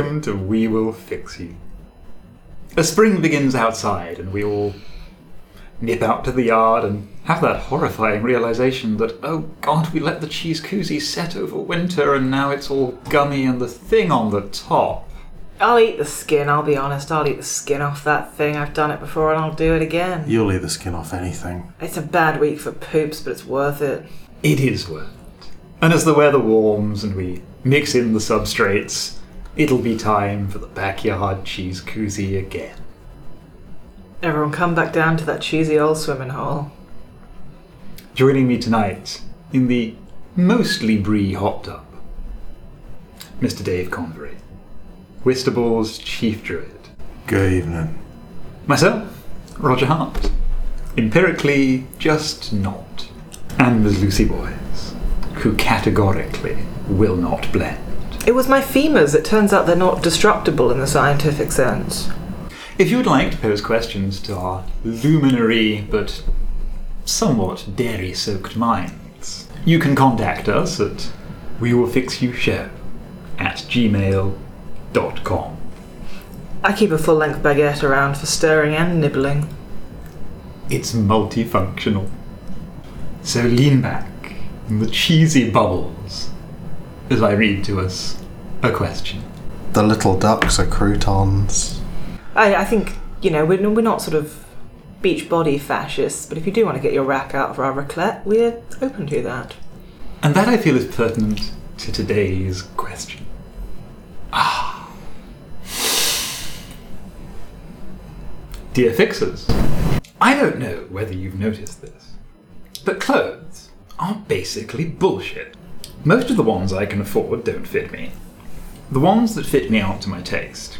welcome to We Will Fix You. A spring begins outside, and we all nip out to the yard and have that horrifying realization that, oh god, we let the cheese koozie set over winter and now it's all gummy and the thing on the top. I'll eat the skin, I'll be honest. I'll eat the skin off that thing. I've done it before and I'll do it again. You'll eat the skin off anything. It's a bad week for poops, but it's worth it. It is worth it. And as the weather warms and we mix in the substrates, it'll be time for the backyard cheese koozie again. Everyone come back down to that cheesy old swimming hole. Joining me tonight in the mostly brie hot tub, Mr. Dave Convery, Whisterball's chief druid. Good evening. Myself, Roger Hart, empirically just not, and Ms. Lucy Boys, who categorically will not blend. It was my femurs. It turns out they're not destructible in the scientific sense. If you would like to pose questions to our luminary but somewhat dairy soaked minds, you can contact us at we will fix you show at gmail.com. I keep a full length baguette around for stirring and nibbling. It's multifunctional. So lean back in the cheesy bubbles as I read to us a question. The little ducks are croutons. I, I think, you know, we're, we're not sort of beach body fascists, but if you do want to get your rack out for our raclette, we're open to that. And that I feel is pertinent to today's question. Ah. Dear Fixers, I don't know whether you've noticed this, but clothes are basically bullshit. Most of the ones I can afford don't fit me. The ones that fit me aren't to my taste.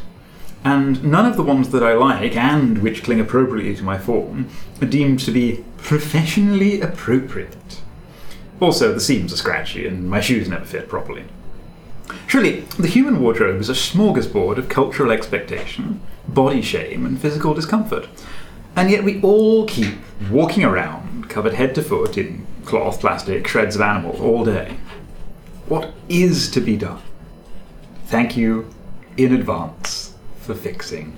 And none of the ones that I like and which cling appropriately to my form are deemed to be professionally appropriate. Also, the seams are scratchy and my shoes never fit properly. Surely, the human wardrobe is a smorgasbord of cultural expectation, body shame, and physical discomfort. And yet we all keep walking around, covered head to foot in cloth, plastic, shreds of animals all day. What is to be done? Thank you in advance for fixing.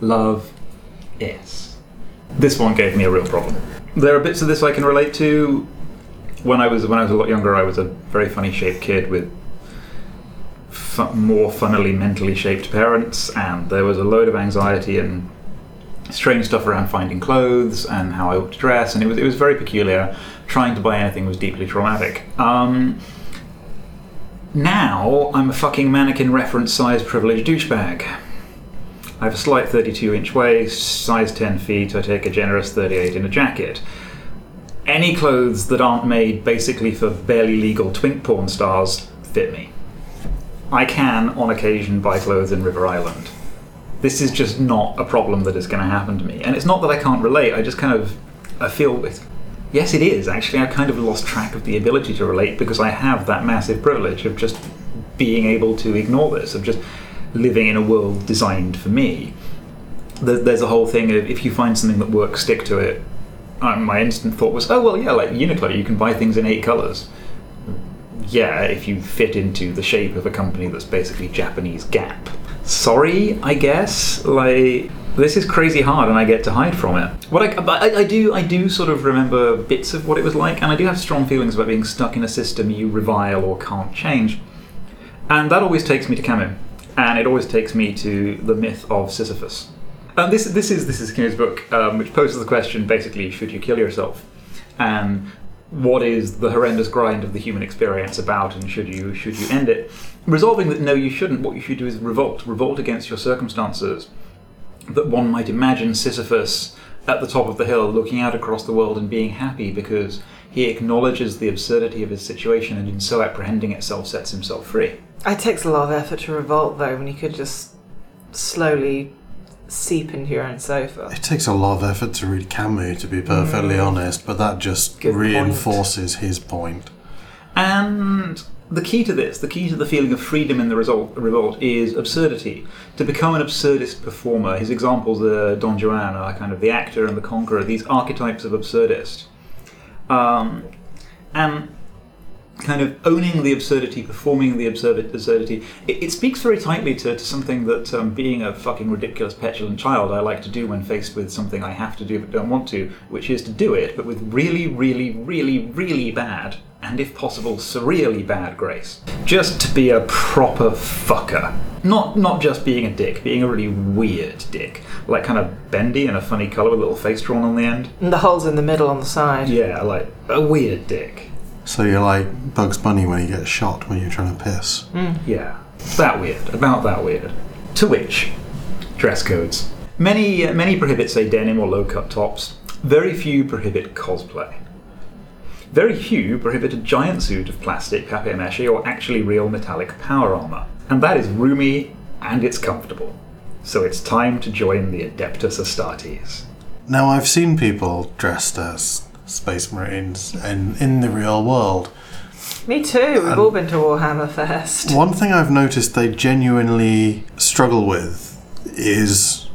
Love S. This one gave me a real problem. There are bits of this I can relate to. When I was when I was a lot younger, I was a very funny shaped kid with more funnily mentally shaped parents, and there was a load of anxiety and strange stuff around finding clothes and how I ought to dress, and it was it was very peculiar. Trying to buy anything was deeply traumatic. Um, now I'm a fucking mannequin reference size privileged douchebag. I have a slight 32 inch waist, size 10 feet, I take a generous 38 in a jacket. Any clothes that aren't made basically for barely legal twink porn stars fit me. I can, on occasion, buy clothes in River Island. This is just not a problem that is going to happen to me. And it's not that I can't relate, I just kind of I feel Yes, it is. Actually, I kind of lost track of the ability to relate because I have that massive privilege of just being able to ignore this, of just living in a world designed for me. There's a whole thing of if you find something that works, stick to it. Um, my instant thought was, oh, well, yeah, like Uniqlo, you can buy things in eight colours. Yeah, if you fit into the shape of a company that's basically Japanese Gap. Sorry, I guess. Like this is crazy hard, and I get to hide from it. What I, I, I do, I do sort of remember bits of what it was like, and I do have strong feelings about being stuck in a system you revile or can't change. And that always takes me to Camus, and it always takes me to the myth of Sisyphus. And this, this is this is Camus' book, um, which poses the question: basically, should you kill yourself? And what is the horrendous grind of the human experience about, and should you should you end it? Resolving that no, you shouldn't. What you should do is revolt, revolt against your circumstances. That one might imagine Sisyphus at the top of the hill, looking out across the world and being happy because he acknowledges the absurdity of his situation, and in so apprehending itself, sets himself free. It takes a lot of effort to revolt, though, when you could just slowly seep into your own sofa. It takes a lot of effort to read Camus, to be perfectly mm. honest, but that just Good point. reinforces his point. And the key to this, the key to the feeling of freedom in the result, revolt, is absurdity. To become an absurdist performer, his examples are Don Juan are kind of the actor and the conqueror, these archetypes of absurdist. Um, and kind of owning the absurdity, performing the absurd- absurdity, it, it speaks very tightly to, to something that, um, being a fucking ridiculous, petulant child, I like to do when faced with something I have to do but don't want to, which is to do it, but with really, really, really, really bad, and if possible, surreally bad grace. Just to be a proper fucker. Not, not just being a dick, being a really weird dick. Like kind of bendy and a funny colour with a little face drawn on the end. And the holes in the middle on the side. Yeah, like a weird dick. So you're like Bugs Bunny when he gets shot when you're trying to piss. Yeah, that weird, about that weird. To which, dress codes. Many, uh, many prohibit, say, denim or low cut tops. Very few prohibit cosplay. Very few prohibit a giant suit of plastic, papier mâché, or actually real metallic power armor. And that is roomy and it's comfortable. So it's time to join the Adeptus Astartes. Now I've seen people dressed as space marines in in the real world. Me too. We've all been to Warhammer Fest. One thing I've noticed they genuinely struggle with is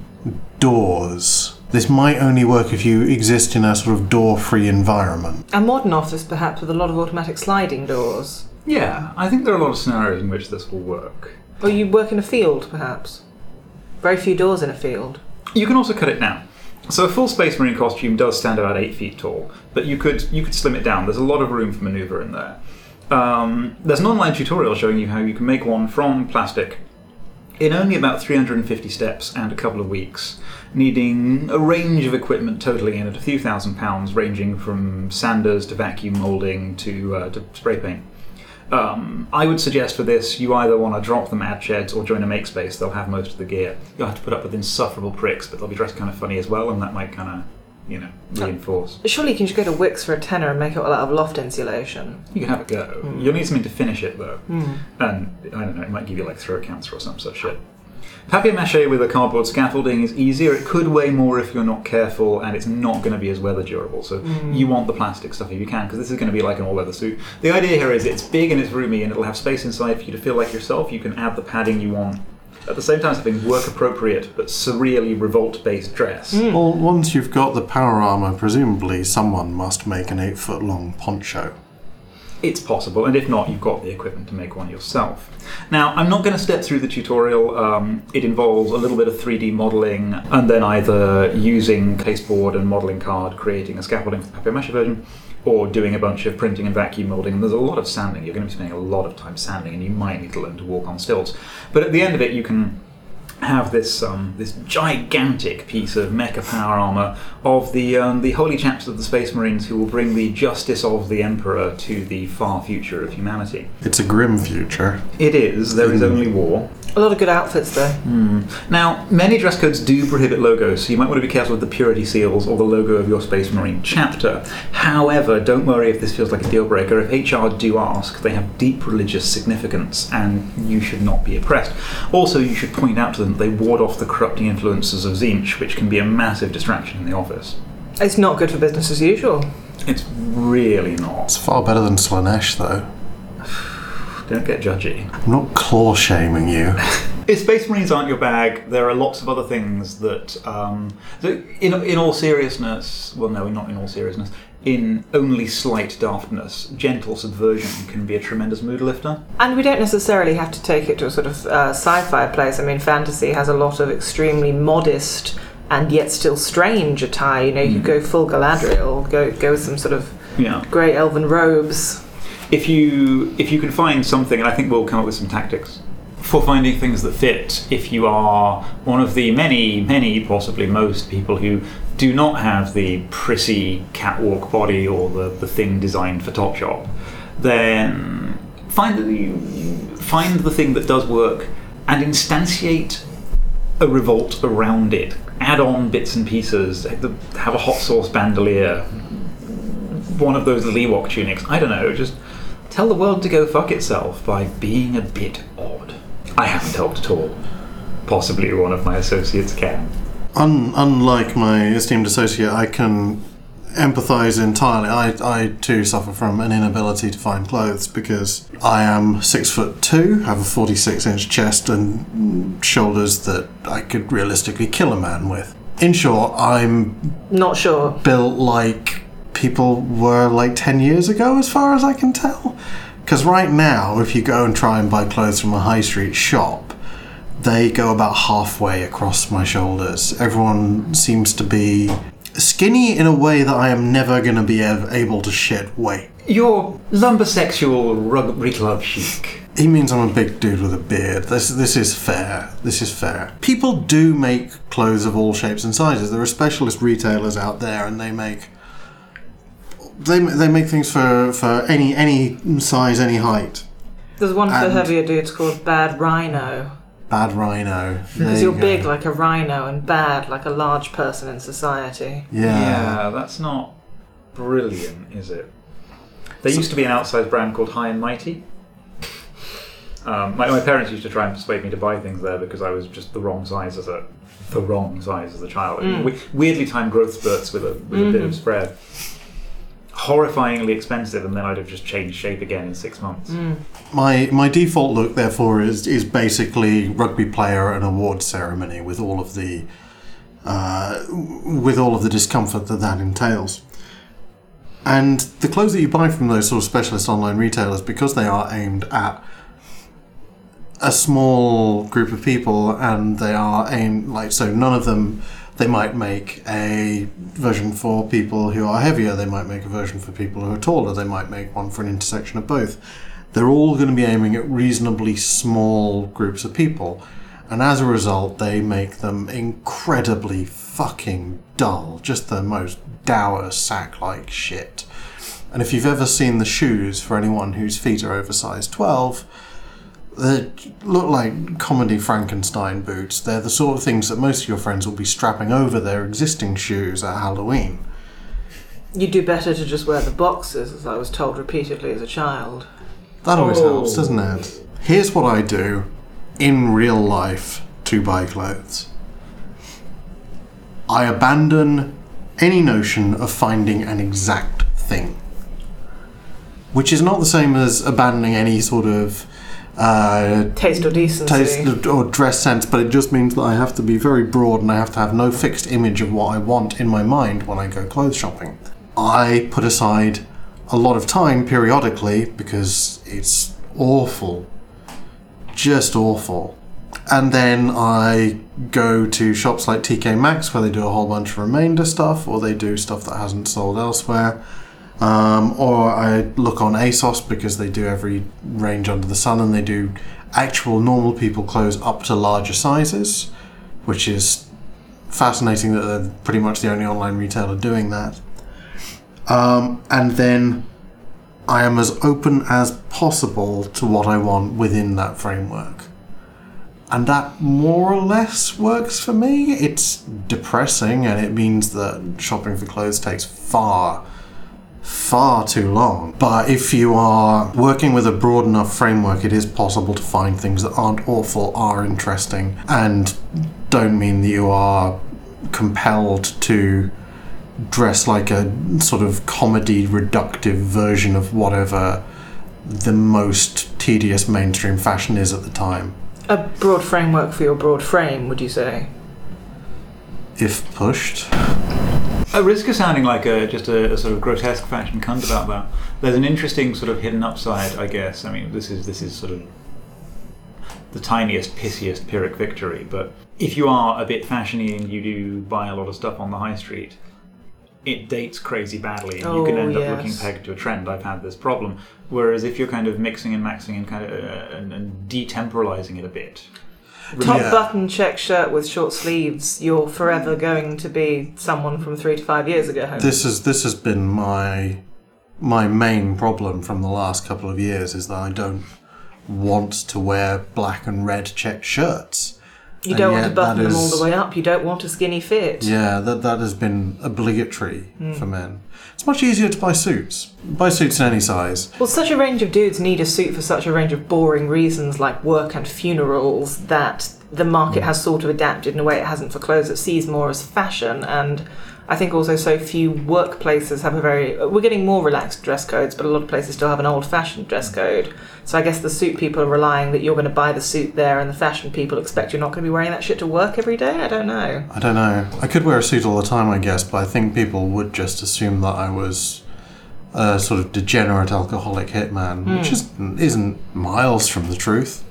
doors. This might only work if you exist in a sort of door-free environment. A modern office, perhaps, with a lot of automatic sliding doors. Yeah, I think there are a lot of scenarios in which this will work. Or you work in a field, perhaps. Very few doors in a field. You can also cut it down. So a full Space Marine costume does stand about eight feet tall, but you could you could slim it down. There's a lot of room for manoeuvre in there. Um, there's an online tutorial showing you how you can make one from plastic in only about 350 steps and a couple of weeks, needing a range of equipment totaling in at a few thousand pounds, ranging from sanders to vacuum molding to, uh, to spray paint. Um, I would suggest for this, you either want to drop the Men's Sheds or join a Makespace. They'll have most of the gear. You'll have to put up with insufferable pricks, but they'll be dressed kind of funny as well, and that might kind of, you know, reinforce. Surely you can just go to Wickes for a tenner and make it all out of loft insulation. You can have a go. Hmm. You'll need something to finish it though, hmm. and I don't know, it might give you like throat cancer or some such shit. Papier mâché with a cardboard scaffolding is easier. It could weigh more if you're not careful, and it's not going to be as weather durable. So hmm. you want the plastic stuff if you can, because this is going to be like an all-weather suit. The idea here is it's big and it's roomy, and it'll have space inside for you to feel like yourself. You can add the padding you want. At the same time, something work appropriate but surreally revolt-based dress. Hmm. Well, once you've got the power armor, presumably someone must make an eight-foot-long poncho. It's possible, and if not, you've got the equipment to make one yourself. Now, I'm not going to step through the tutorial. Um, it involves a little bit of 3D modeling, and then either using pasteboard and modeling card, creating a scaffolding for the papier mâché version, or doing a bunch of printing and vacuum molding. And there's a lot of sanding. You're going to be spending a lot of time sanding, and you might need to learn to walk on stilts. But at the end of it, you can have this um, this gigantic piece of mecha power armor of the um, the holy chaps of the Space Marines who will bring the justice of the Emperor to the far future of humanity. It's a grim future. It is. There is only war. A lot of good outfits, though. Now, many dress codes do prohibit logos, so you might want to be careful with the purity seals or the logo of your Space Marine chapter. However, don't worry if this feels like a deal breaker. If HR do ask, they have deep religious significance, and you should not be oppressed. Also, you should point out to them that they ward off the corrupting influences of Tzeentch, which can be a massive distraction in the office. It's not good for business as usual. It's really not. It's far better than Slaanesh, though. Don't get judgy. I'm not claw shaming you. If Space Marines aren't your bag, there are lots of other things that, um, so in, in all seriousness, well, no, not in all seriousness, in only slight daftness, gentle subversion can be a tremendous mood lifter. And we don't necessarily have to take it to a sort of uh, sci-fi place. I mean, fantasy has a lot of extremely modest and yet still strange attire. You know, you hmm. go full Galadriel, go go with some sort of Yeah. grey elven robes. If you if you can find something, and I think we'll come up with some tactics for finding things that fit. If you are one of the many, many, possibly most people who do not have the prissy catwalk body or the, the thing designed for Topshop, then find the find the thing that does work and instantiate a revolt around it. Add on bits and pieces. Have a hot sauce bandolier. One of those Lewok tunics. I don't know. Just tell the world to go fuck itself by being a bit odd. I haven't helped at all. Possibly one of my associates can. Un- unlike my esteemed associate, I can empathise entirely. I, I too suffer from an inability to find clothes because I am six foot two, have a 46 inch chest, and shoulders that I could realistically kill a man with. In short, I'm Not sure. built like people were like 10 years ago, as far as I can tell. Because right now, if you go and try and buy clothes from a high street shop, they go about halfway across my shoulders. Everyone seems to be skinny in a way that I am never going to be able to shed weight. You're lumbersexual rugby club chic. He means I'm a big dude with a beard. This this is fair. This is fair. People do make clothes of all shapes and sizes. There are specialist retailers out there, and they make they they make things for for any any size, any height. There's one for And- heavier dudes called Bad Rhino. Bad rhino. Because you you're go. big like a rhino and bad like a large person in society. Yeah. Yeah, that's not brilliant, is it? There used to be an outside brand called High and Mighty. Um, my, my parents used to try and persuade me to buy things there because I was just the wrong size as a the wrong size as a child. We- weirdly timed growth spurts with a with a bit of spread. Horrifyingly expensive, and then I'd have just changed shape again in six months. My my default look, therefore, is is basically rugby player and award ceremony with all of the uh, with all of the discomfort that that entails. And the clothes that you buy from those sort of specialist online retailers, because they are aimed at a small group of people, and they are aimed like so, none of them. They might make a version for people who are heavier. They might make a version for people who are taller. They might make one for an intersection of both they're all going to be aiming at reasonably small groups of people. And as a result, they make them incredibly fucking dull. Just the most dour sack like shit. And if you've ever seen the shoes for anyone whose feet are oversized 12, they look like comedy Frankenstein boots. They're the sort of things that most of your friends will be strapping over their existing shoes at Halloween. You'd do better to just wear the boxes, as I was told repeatedly as a child. That always Oh. helps, doesn't it? Here's what I do in real life to buy clothes I abandon any notion of finding an exact thing, which is not the same as abandoning any sort of uh, Taste or decency. taste or dress sense, but it just means that I have to be very broad and I have to have no fixed image of what I want in my mind when I go clothes shopping. I put aside a lot of time periodically because it's awful. Just awful. And then I go to shops like TK Maxx where they do a whole bunch of remainder stuff or they do stuff that hasn't sold elsewhere. Um, or I look on ASOS because they do every range under the sun and they do actual normal people clothes up to larger sizes, which is fascinating that they're pretty much the only online retailer doing that. Um, and then I am as open as possible to what I want within that framework. And that more or less works for me. It's depressing and it means that shopping for clothes takes far, far too long. But if you are working with a broad enough framework, it is possible to find things that aren't awful, are interesting, and don't mean that you are compelled to dress like a sort of comedy reductive version of whatever the most tedious mainstream fashion is at the time. A broad framework for your broad frame, would you say? If pushed. At risk of sounding like a just a, a sort of grotesque fashion cunt about that, there's an interesting sort of hidden upside, I guess. I mean, this is this is sort of the tiniest, pissiest Pyrrhic victory. But if you are a bit fashiony and you do buy a lot of stuff on the high street, it dates crazy badly, and you can Oh, end up looking pegged to a trend. I've had this problem. Whereas if you're kind of mixing and maxing and kind of uh, and, and detemporalizing it a bit, Top Yeah. button check shirt with short sleeves, you're forever going to be someone from three to five years ago. This is this has been my my main problem from the last couple of years is that I don't want to wear black and red check shirts. you don't want to button that them all the way up. You don't want a skinny fit. Yeah, that that has been obligatory hmm. for men. It's much easier to buy suits. Buy suits in any size. Well, such a range of dudes need a suit for such a range of boring reasons like work and funerals that the market hmm. has sort of adapted in a way it hasn't for clothes that sees more as fashion and I think also so few workplaces have a very. We're getting more relaxed dress codes, but a lot of places still have an old fashioned dress hmm. code. So I guess the suit people are relying that you're going to buy the suit there, and the fashion people expect you're not going to be wearing that shit to work every day. I don't know. I don't know. I could wear a suit all the time, I guess, but I think people would just assume that I was a sort of degenerate alcoholic hitman, which hmm. is, isn't miles from the truth.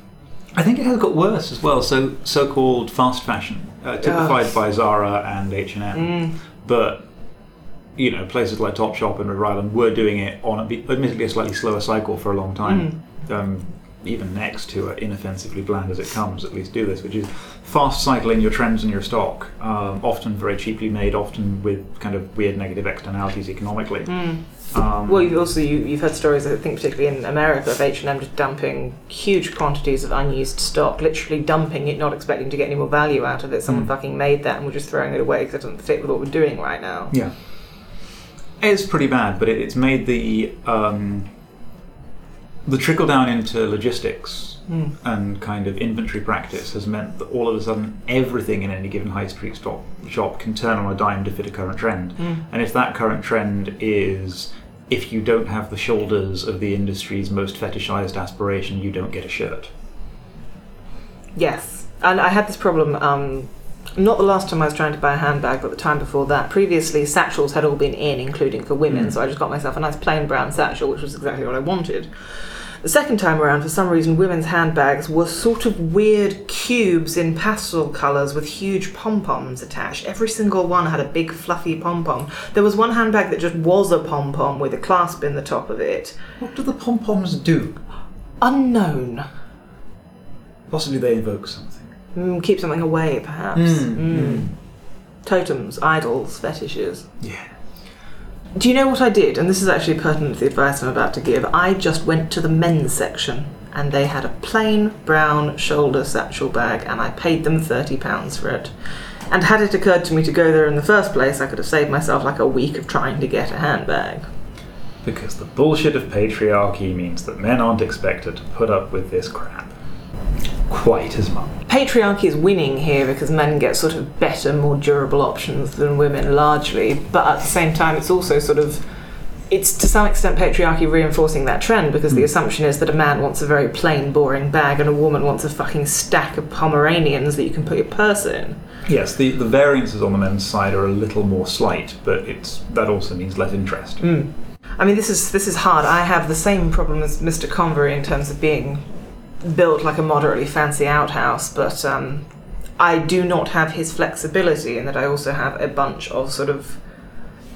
I think it has got worse as well. So so-called fast fashion, uh, typified by Zara and H and M, but you know places like Topshop and River Island were doing it on a, admittedly a slightly slower cycle for a long time. Um, even next to it, inoffensively bland as it comes, at least do this, which is fast cycling your trends and your stock, um, often very cheaply made, often with kind of weird negative externalities economically. Um, Well, you've also you, you've heard stories, I think, particularly in America, of H and M just dumping huge quantities of unused stock, literally dumping it, not expecting to get any more value out of it. Someone fucking made that, and we're just throwing it away because it doesn't fit with what we're doing right now. Yeah. It's pretty bad, but it, it's made the um, the trickle down into logistics and kind of inventory practice has meant that all of a sudden everything in any given high street stop, shop can turn on a dime to fit a current trend. And if that current trend is if you don't have the shoulders of the industry's most fetishized aspiration, you don't get a shirt. Yes, and I had this problem. Um, not the last time I was trying to buy a handbag, but the time before that. Previously, satchels had all been in, including for women, so I just got myself a nice plain brown satchel, which was exactly what I wanted. The second time around, for some reason, women's handbags were sort of weird cubes in pastel colours with huge pom poms attached. Every single one had a big fluffy pom pom. There was one handbag that just was a pom pom with a clasp in the top of it. What do the pom poms do? Unknown. Possibly they evoke something. Mm, keep something away, perhaps. Mm. Totems, idols, fetishes. Yeah. Do you know what I did? And this is actually pertinent to the advice I'm about to give. I just went to the men's section and they had a plain brown shoulder satchel bag and I paid them £30 for it. And had it occurred to me to go there in the first place, I could have saved myself like a week of trying to get a handbag. Because the bullshit of patriarchy means that men aren't expected to put up with this crap quite as much. Patriarchy is winning here because men get sort of better, more durable options than women largely, but at the same time, it's also sort of. It's to some extent patriarchy reinforcing that trend because the hmm. assumption is that a man wants a very plain, boring bag and a woman wants a fucking stack of Pomeranians that you can put your purse in. Yes, the, the variances on the men's side are a little more slight, but it's that also means less interest. Hmm. I mean, this is this is hard. I have the same problem as Mr. Convery in terms of being built like a moderately fancy outhouse, but um, I do not have his flexibility in that I also have a bunch of sort of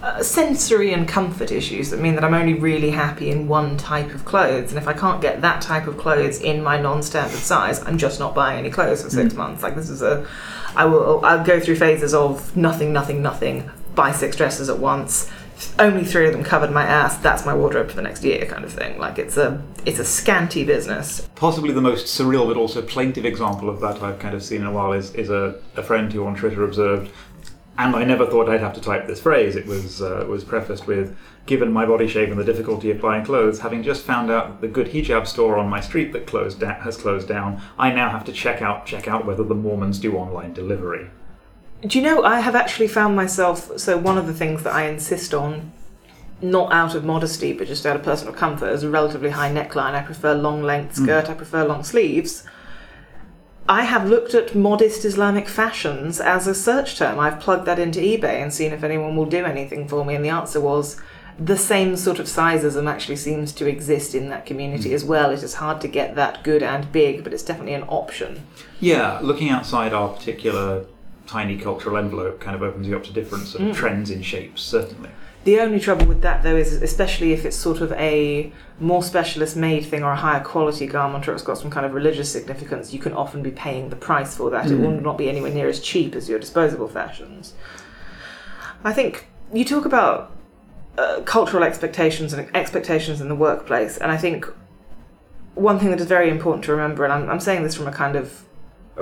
uh, sensory and comfort issues that mean that I'm only really happy in one type of clothes, and if I can't get that type of clothes in my non-standard size, I'm just not buying any clothes for six months. Like this is a, I will I'll go through phases of nothing, nothing, nothing, buy six dresses at once. Only three of them covered my ass. That's my wardrobe for the next year, kind of thing. Like it's a it's a scanty business. Possibly the most surreal but also plaintive example of that I've kind of seen in a while is, is a, a friend who on Twitter observed, and I never thought I'd have to type this phrase. It was uh, was prefaced with, "Given my body shape and the difficulty of buying clothes, having just found out the good hijab store on my street that closed da- has closed down, I now have to check out check out whether the Mormons do online delivery." Do you know, I have actually found myself. So, one of the things that I insist on, not out of modesty, but just out of personal comfort, is a relatively high neckline. I prefer long length hmm. skirt, I prefer long sleeves. I have looked at modest Islamic fashions as a search term. I've plugged that into eBay and seen if anyone will do anything for me, and the answer was the same sort of sizeism actually seems to exist in that community hmm. as well. It is hard to get that good and big, but it's definitely an option. Yeah, looking outside our particular tiny cultural envelope kind of opens you up to different sort of trends in shapes, certainly. The only trouble with that, though, is especially if it's sort of a more specialist made thing or a higher quality garment or it's got some kind of religious significance, you can often be paying the price for that. It will not be anywhere near as cheap as your disposable fashions. I think you talk about uh, cultural expectations and expectations in the workplace, and I think one thing that is very important to remember, and I'm, I'm saying this from a kind of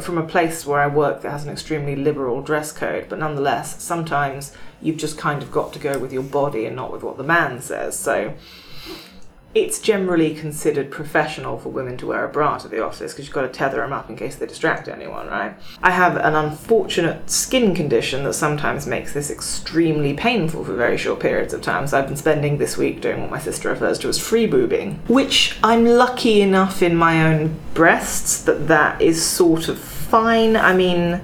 from a place where I work that has an extremely liberal dress code, but nonetheless, sometimes you've just kind of got to go with your body and not with what the man says. So, it's generally considered professional for women to wear a bra to the office because you've got to tether them up in case they distract anyone, right? I have an unfortunate skin condition that sometimes makes this extremely painful for very short periods of time. So I've been spending this week doing what my sister refers to as free boobing, which I'm lucky enough in my own breasts that that is sort of fine. I mean,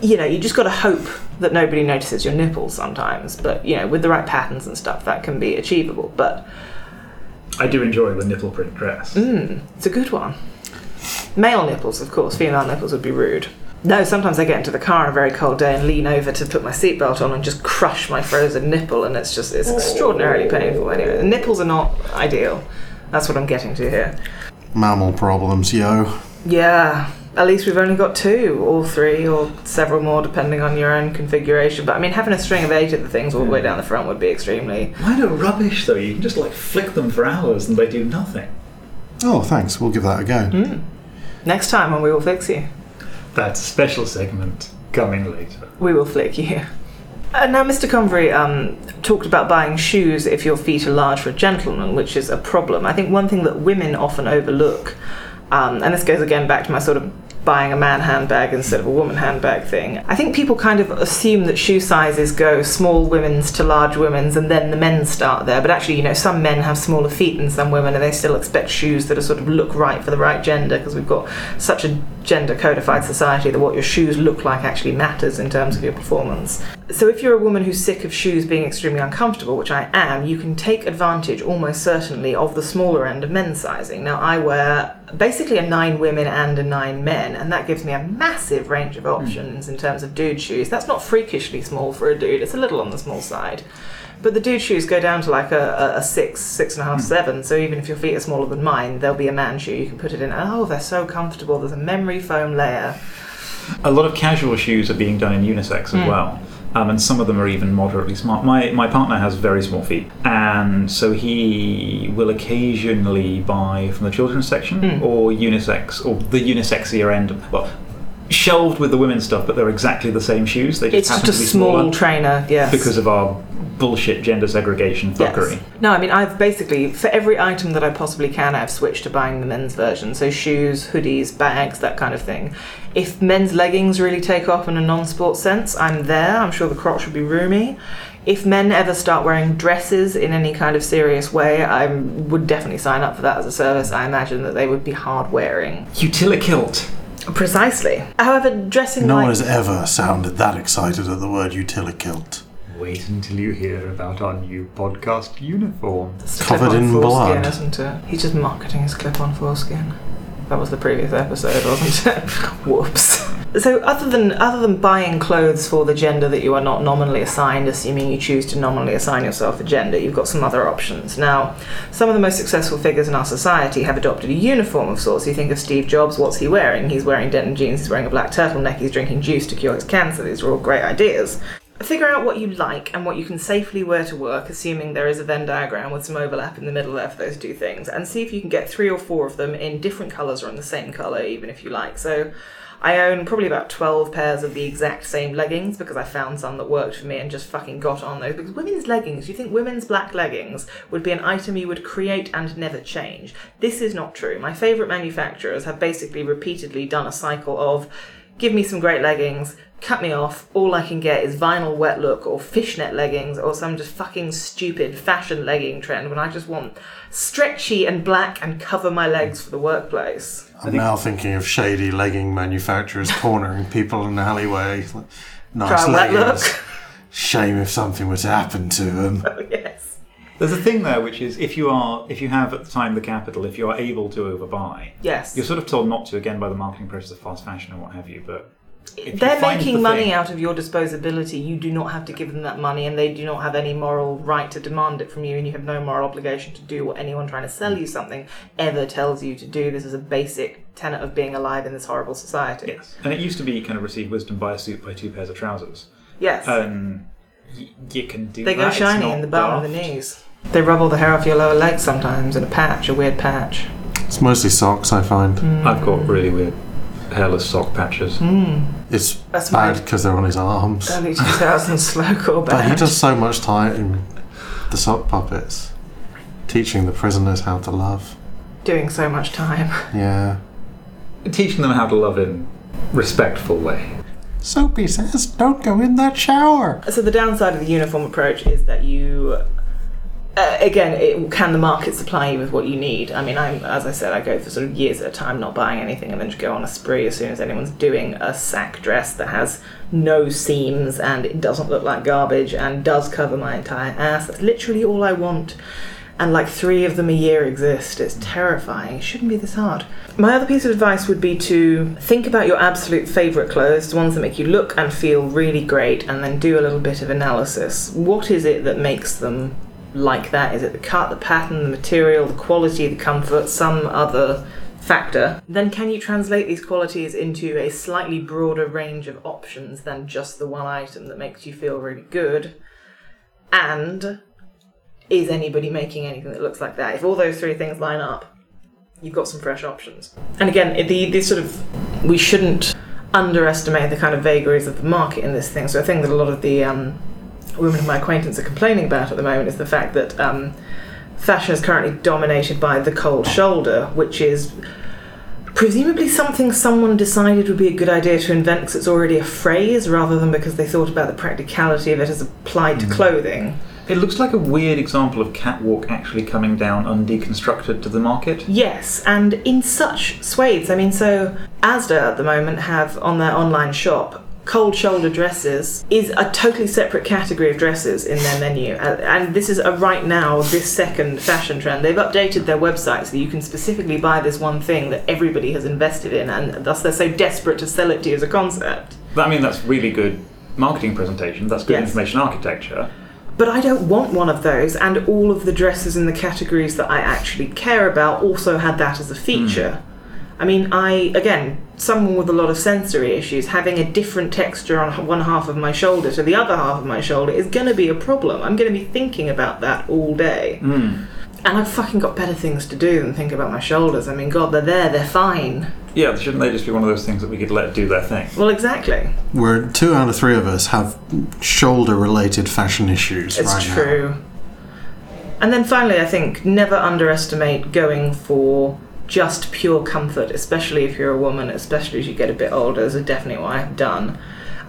you know, you just got to hope that nobody notices your nipples sometimes, but you know, with the right patterns and stuff, that can be achievable. But I do enjoy the nipple print dress. Mm, it's a good one. Male nipples, of course. Female nipples would be rude. No, sometimes I get into the car on a very cold day and lean over to put my seatbelt on and just crush my frozen nipple, and it's just it's extraordinarily painful. Anyway, the nipples are not ideal. That's what I'm getting to here. Mammal problems, yo. Yeah, at least we've only got two, or three, or several more, depending on your own configuration. But I mean, having a string of eight of the things all the way down the front would be extremely. Mine are rubbish though. You can just like flick them for hours and they do nothing. Oh, thanks. We'll give that a go. Mm. Next time, when we will fix you. That's a special segment coming later. We will flick you. Uh, now, Mr. Convery um, talked about buying shoes if your feet are large for a gentleman, which is a problem. I think one thing that women often overlook, um, and this goes again back to my sort of buying a man handbag instead of a woman handbag thing. I think people kind of assume that shoe sizes go small women's to large women's and then the men start there. But actually, you know, some men have smaller feet than some women and they still expect shoes that are sort of look right for the right gender because we've got such a gender codified society that what your shoes look like actually matters in terms of your performance. So if you're a woman who's sick of shoes being extremely uncomfortable, which I am, you can take advantage almost certainly of the smaller end of men's sizing. Now I wear basically a nine women and a nine men, and that gives me a massive range of hmm. options in terms of dude shoes. That's not freakishly small for a dude; it's a little on the small side. But the dude shoes go down to like a, a, a six, six and a half, hmm. seven. So even if your feet are smaller than mine, there'll be a man shoe. You can put it in. Oh, they're so comfortable. There's a memory foam layer. A lot of casual shoes are being done in unisex as hmm. well. Um, and some of them are even moderately smart. My my partner has very small feet, and so he will occasionally buy from the children's section or unisex or the unisexier end. Well, shelved with the women's stuff, but they're exactly the same shoes. They just It's happen just a to be small trainer. Yes. because of our bullshit gender segregation fuckery. Yes. No, I mean, I've basically, for every item that I possibly can, I've switched to buying the men's version. So shoes, hoodies, bags, that kind of thing. If men's leggings really take off in a non sport sense, I'm there. I'm sure the crotch will be roomy. If men ever start wearing dresses in any kind of serious way, I would definitely sign up for that as a service. I imagine that they would be hard wearing. Utilikilt. Precisely. However, dressing No like one has ever sounded that excited at the word utilikilt. Wait until you hear about our new podcast uniform. It's a covered clip-on in foreskin, blood. isn't it? He's just marketing his clip-on foreskin. That was the previous episode, wasn't it? Whoops. So, other than other than buying clothes for the gender that you are not nominally assigned, assuming you choose to nominally assign yourself a gender, you've got some other options. Now, some of the most successful figures in our society have adopted a uniform of sorts. You think of Steve Jobs, what's he wearing? He's wearing denim jeans. He's wearing a black turtleneck. He's drinking juice to cure his cancer. These are all great ideas. Figure out what you like and what you can safely wear to work, assuming there is a Venn diagram with some overlap in the middle there for those two things, and see if you can get three or four of them in different colours or in the same colour, even if you like. So, I own probably about 12 pairs of the exact same leggings because I found some that worked for me and just fucking got on those. Because women's leggings, you think women's black leggings would be an item you would create and never change. This is not true. My favourite manufacturers have basically repeatedly done a cycle of give me some great leggings, cut me off. All I can get is vinyl wet look or fishnet leggings or some just fucking stupid fashion legging trend when I just want stretchy and black and cover my legs for the workplace. I'm now thinking of shady legging manufacturers cornering people in the alleyway. Nice Try a wet leggings. look. Shame if something were to happen to them. Oh, yes. There's a thing there which is if you are if you have at the time the capital, if you are able to overbuy, Yes. you're sort of told not to again by the marketing process of fast fashion and what have you, but if They're making the money thing- out of your disposability. You do not have to give them that money, and they do not have any moral right to demand it from you, and you have no moral obligation to do what anyone trying to sell you something ever tells you to do. This is a basic tenet of being alive in this horrible society. Yes. And it used to be kind of receive wisdom by a suit by two pairs of trousers. Yes. And y- you can do they that. go shiny not in the bottom of the knees. They rub all the hair off your lower legs sometimes in a patch, a weird patch. It's mostly socks, I find. Mm. I've got really weird hairless sock patches. Hmm. It's That's bad because they're on his arms. early 2000s slowcore But he does so much time in the sock puppets. Teaching the prisoners how to love. Doing so much time. Yeah. Teaching them how to love in respectful way. Soapy says, don't go in that shower. So the downside of the uniform approach is that you, uh, again, it, can the market supply you with what you need? I mean, I'm as I said, I go for sort of years at a time, not buying anything, and then just go on a spree as soon as anyone's doing a sack dress that has no seams and it doesn't look like garbage and does cover my entire ass. That's literally all I want. And like three of them a year exist. It's terrifying. It shouldn't be this hard. My other piece of advice would be to think about your absolute favourite clothes, the ones that make you look and feel really great, and then do a little bit of analysis. What is it that makes them like that? Is it the cut, the pattern, the material, the quality, the comfort, some other factor? Then can you translate these qualities into a slightly broader range of options than just the one item that makes you feel really good? And is anybody making anything that looks like that? If all those three things line up, you've got some fresh options. And again, the the sort of we shouldn't underestimate the kind of vagaries of the market in this thing. So I think that a lot of the um, women of my acquaintance are complaining about at the moment is the fact that um, fashion is currently dominated by the cold shoulder, which is presumably something someone decided would be a good idea to invent because it's already a phrase rather than because they thought about the practicality of it as applied to clothing. It looks like a weird example of catwalk actually coming down undeconstructed to the market. Yes, and in such swathes. I mean, so Asda at the moment have on their online shop cold shoulder dresses is a totally separate category of dresses in their menu and this is a right now this second fashion trend they've updated their website so that you can specifically buy this one thing that everybody has invested in and thus they're so desperate to sell it to you as a concept I mean, that's really good marketing presentation. That's good Yes. information architecture. But I don't want one of those, and all of the dresses in the categories that I actually care about also had that as a feature. Hmm. I mean, I, again, someone with a lot of sensory issues, having a different texture on one half of my shoulder to the other half of my shoulder is going to be a problem. I'm going to be thinking about that all day. Mm. And I've fucking got better things to do than think about my shoulders. I mean, God, they're there, they're fine. Yeah, shouldn't they just be one of those things that we could let do their thing? Well, exactly. Where two out of three of us have shoulder related fashion issues It's right now. true. And then finally, I think never underestimate going for just pure comfort, especially if you're a woman, especially as you get a bit older. Is definitely what I've done.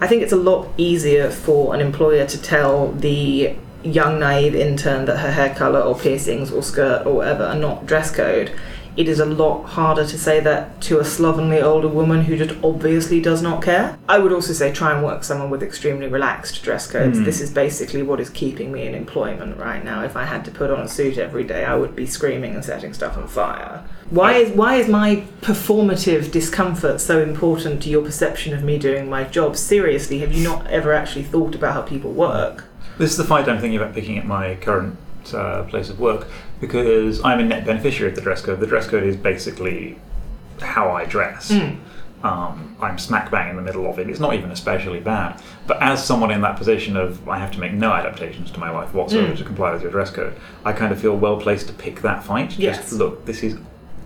I think it's a lot easier for an employer to tell the young naive intern that her hair colour or piercings or skirt or whatever are not dress code. It is a lot harder to say that to a slovenly older woman who just obviously does not care. I would also say try and work someone with extremely relaxed dress codes. Hmm. This is basically what is keeping me in employment right now. If I had to put on a suit every day, I would be screaming and setting stuff on fire. Why is why is my performative discomfort so important to your perception of me doing my job? Seriously, have you not ever actually thought about how people work? This is the fight I'm thinking about picking at my current uh, place of work because I'm a net beneficiary of the dress code. The dress code is basically how I dress. Um, I'm smack bang in the middle of it. It's not even especially bad. But as someone in that position of I have to make no adaptations to my life whatsoever Mm. to comply with your dress code, I kind of feel well placed to pick that fight. Yes. Just look, this is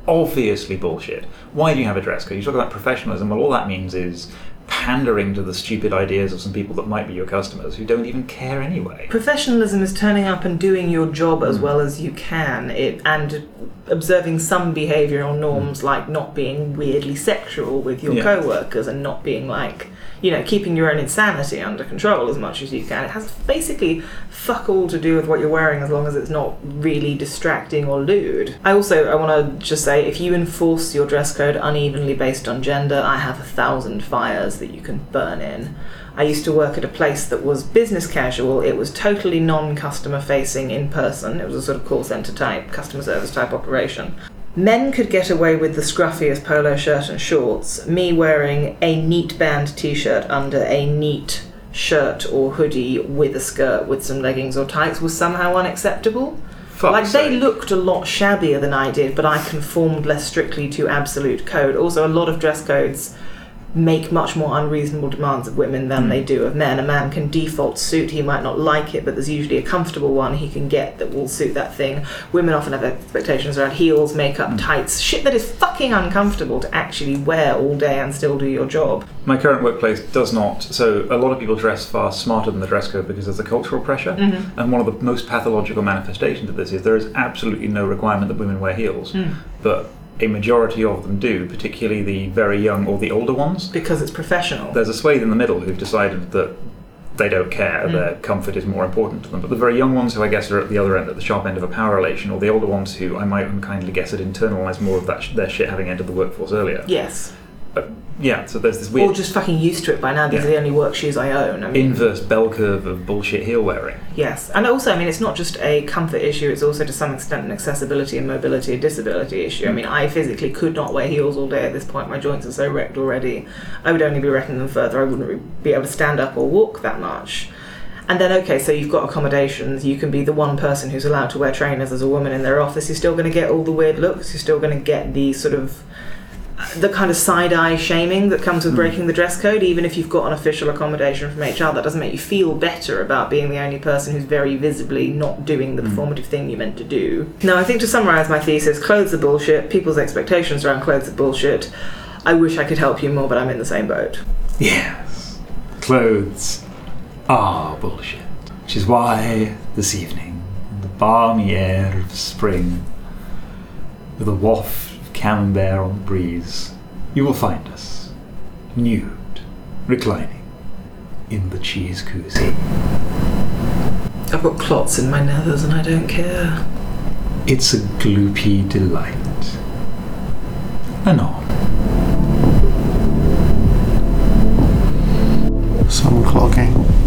obviously bullshit. Why do you have a dress code? You talk about professionalism. Well, all that means is pandering to the stupid ideas of some people that might be your customers who don't even care anyway. Professionalism is turning up and doing your job as hmm. well as you can, it, and observing some behavioural norms hmm. like not being weirdly sexual with your Yeah. co-workers and not being like, you know, keeping your own insanity under control as much as you can. It has basically fuck all to do with what you're wearing as long as it's not really distracting or lewd. I also I want to just say if you enforce your dress code unevenly based on gender, I have a thousand fires that you can burn in. I used to work at a place that was business casual. It was totally non-customer facing in person. It was a sort of call center type, customer service type operation. Men could get away with the scruffiest polo shirt and shorts. Me wearing a neat band t-shirt under a neat shirt or hoodie with a skirt with some leggings or tights was somehow unacceptable. Fuck's like they looked a lot shabbier than I did, but I conformed less strictly to absolute code. Also, a lot of dress codes make much more unreasonable demands of women than hmm. they do of men. A man can default suit, he might not like it, but there's usually a comfortable one he can get that will suit that thing. Women often have expectations around heels, makeup, hmm. tights, shit that is fucking uncomfortable to actually wear all day and still do your job. My current workplace does not. So a lot of people dress far smarter than the dress code because there's a cultural pressure. Mm-hmm. And one of the most pathological manifestations of this is there is absolutely no requirement that women wear heels, hmm. but a majority of them do, particularly the very young or the older ones. Because it's professional. There's a swathe in the middle who've decided that they don't care, hmm. their comfort is more important to them. But the very young ones who I guess are at the other end, at the sharp end of a power relation, or the older ones who I might unkindly guess had internalised more of that sh- their shit having entered the workforce earlier. yes. Uh, yeah, so there's this weird. Or just fucking used to it by now. These Yeah. are the only work shoes I own. I mean, inverse bell curve of bullshit heel wearing. Yes, and also, I mean, it's not just a comfort issue; it's also to some extent an accessibility and mobility and disability issue. I mean, I physically could not wear heels all day at this point. My joints are so wrecked already. I would only be wrecking them further. I wouldn't re- be able to stand up or walk that much. And then, okay, so you've got accommodations. You can be the one person who's allowed to wear trainers as a woman in their office. You're still going to get all the weird looks. You're still going to get the sort of the kind of side eye shaming that comes with hmm. breaking the dress code, even if you've got an official accommodation from HR, that doesn't make you feel better about being the only person who's very visibly not doing the hmm. performative thing you meant to do. Now, I think to summarise my thesis, clothes are bullshit, people's expectations around clothes are bullshit. I wish I could help you more, but I'm in the same boat. Yes, clothes are bullshit. Which is why this evening, in the balmy air of spring, with a waft camembert on the breeze, you will find us, nude, reclining, in the cheese koozie. I've got clots in my nethers and I don't care. It's a gloopy delight. And on some clucking.